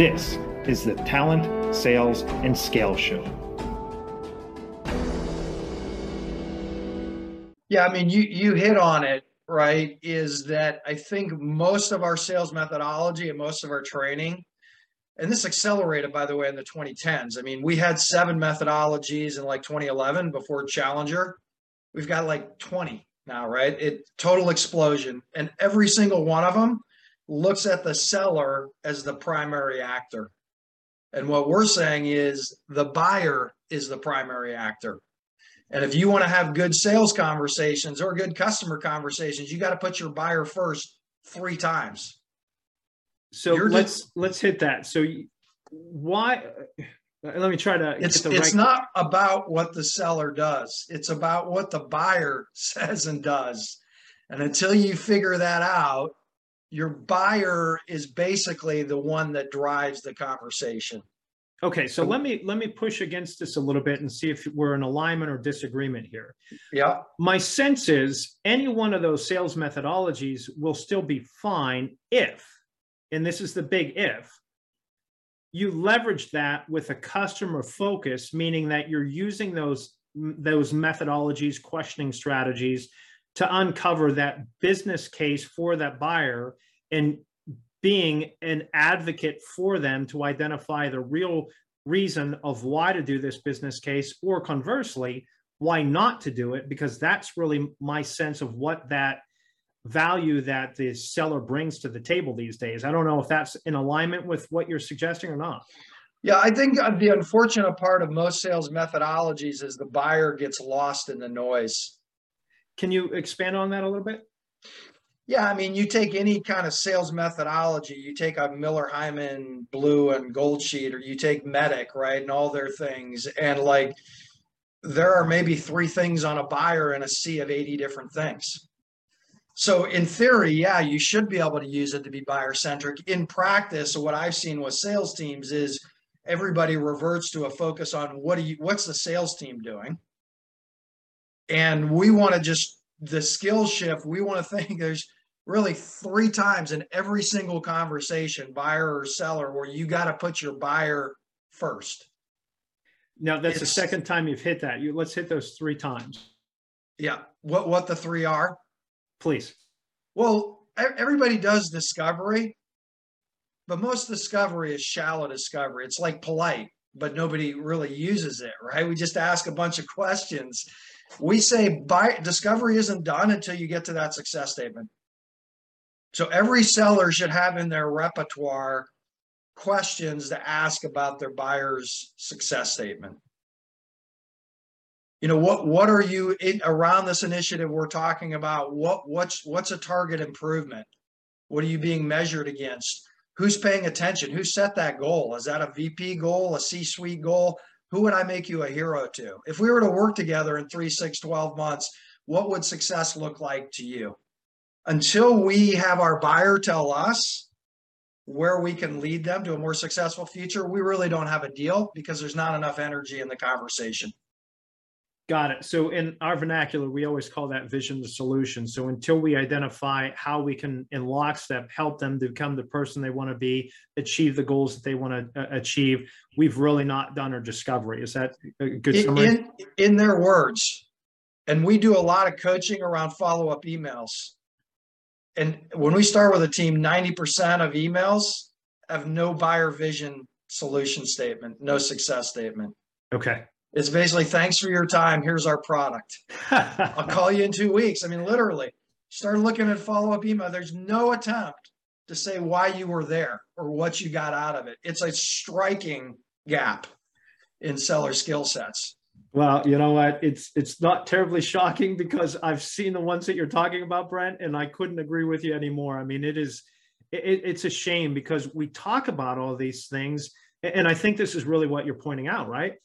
This is the Talent, Sales, and Scale Show. Yeah, I mean, you you hit on it, right? Is that I think most of our sales methodology and most of our training, and this accelerated by the way in the 2010s. I mean, we had seven methodologies in like 2011 before Challenger. We've got like 20 now, right? It total explosion, and every single one of them looks at the seller as the primary actor. And what we're saying is the buyer is the primary actor. And if you want to have good sales conversations or good customer conversations, you got to put your buyer first three times. So You're let's just, let's hit that. So why let me try to it's it's right... not about what the seller does. It's about what the buyer says and does. And until you figure that out, your buyer is basically the one that drives the conversation. Okay, so let me let me push against this a little bit and see if we're in alignment or disagreement here. Yeah. My sense is any one of those sales methodologies will still be fine if, and this is the big if, you leverage that with a customer focus, meaning that you're using those those methodologies, questioning strategies to uncover that business case for that buyer and being an advocate for them to identify the real reason of why to do this business case or conversely why not to do it because that's really my sense of what that value that the seller brings to the table these days. I don't know if that's in alignment with what you're suggesting or not. Yeah i think uh, the unfortunate part of most sales methodologies is the buyer gets lost in the noise can you expand on that a little bit yeah, I mean, you take any kind of sales methodology, you take a Miller Heiman blue and gold sheet, or you take MEDDIC, right, and all their things. And like, there are maybe three things on a buyer in a sea of 80 different things. So, in theory, yeah, you should be able to use it to be buyer centric. In practice, what I've seen with sales teams is everybody reverts to a focus on what do you, what's the sales team doing? And we want to just, the skill shift, we want to think there's, really three times in every single conversation, buyer or seller, where you got to put your buyer first. Now that's it's, the second time you've hit that. You let's hit those three times. Yeah. What what the three are? Please. Well, everybody does discovery, but most discovery is shallow discovery. It's like polite, but nobody really uses it, right? We just ask a bunch of questions. We say buy discovery isn't done until you get to that success statement. So every seller should have in their repertoire questions to ask about their buyer's success statement. You know what what are you in, around this initiative we're talking about what what's what's a target improvement? What are you being measured against? Who's paying attention? Who set that goal? Is that a VP goal, a C-suite goal? Who would I make you a hero to? If we were to work together in 3 6 12 months, what would success look like to you? until we have our buyer tell us where we can lead them to a more successful future, we really don't have a deal because there's not enough energy in the conversation. Got it. So in our vernacular, we always call that vision the solution. So until we identify how we can, in lockstep, help them to become the person they want to be, achieve the goals that they want to uh, achieve, we've really not done our discovery. Is that a good summary? In, in their words, and we do a lot of coaching around follow up emails and when we start with a team, 90% of emails have no buyer vision solution statement, no success statement. Okay. It's basically thanks for your time. Here's our product. I'll call you in two weeks. I mean, literally, start looking at follow up email. There's no attempt to say why you were there or what you got out of it. It's a striking gap in seller skill sets. Well, you know what? It's it's not terribly shocking because I've seen the ones that you're talking about, Brent, and I couldn't agree with you anymore. I mean, it is it, it's a shame because we talk about all these things, and I think this is really what you're pointing out, right?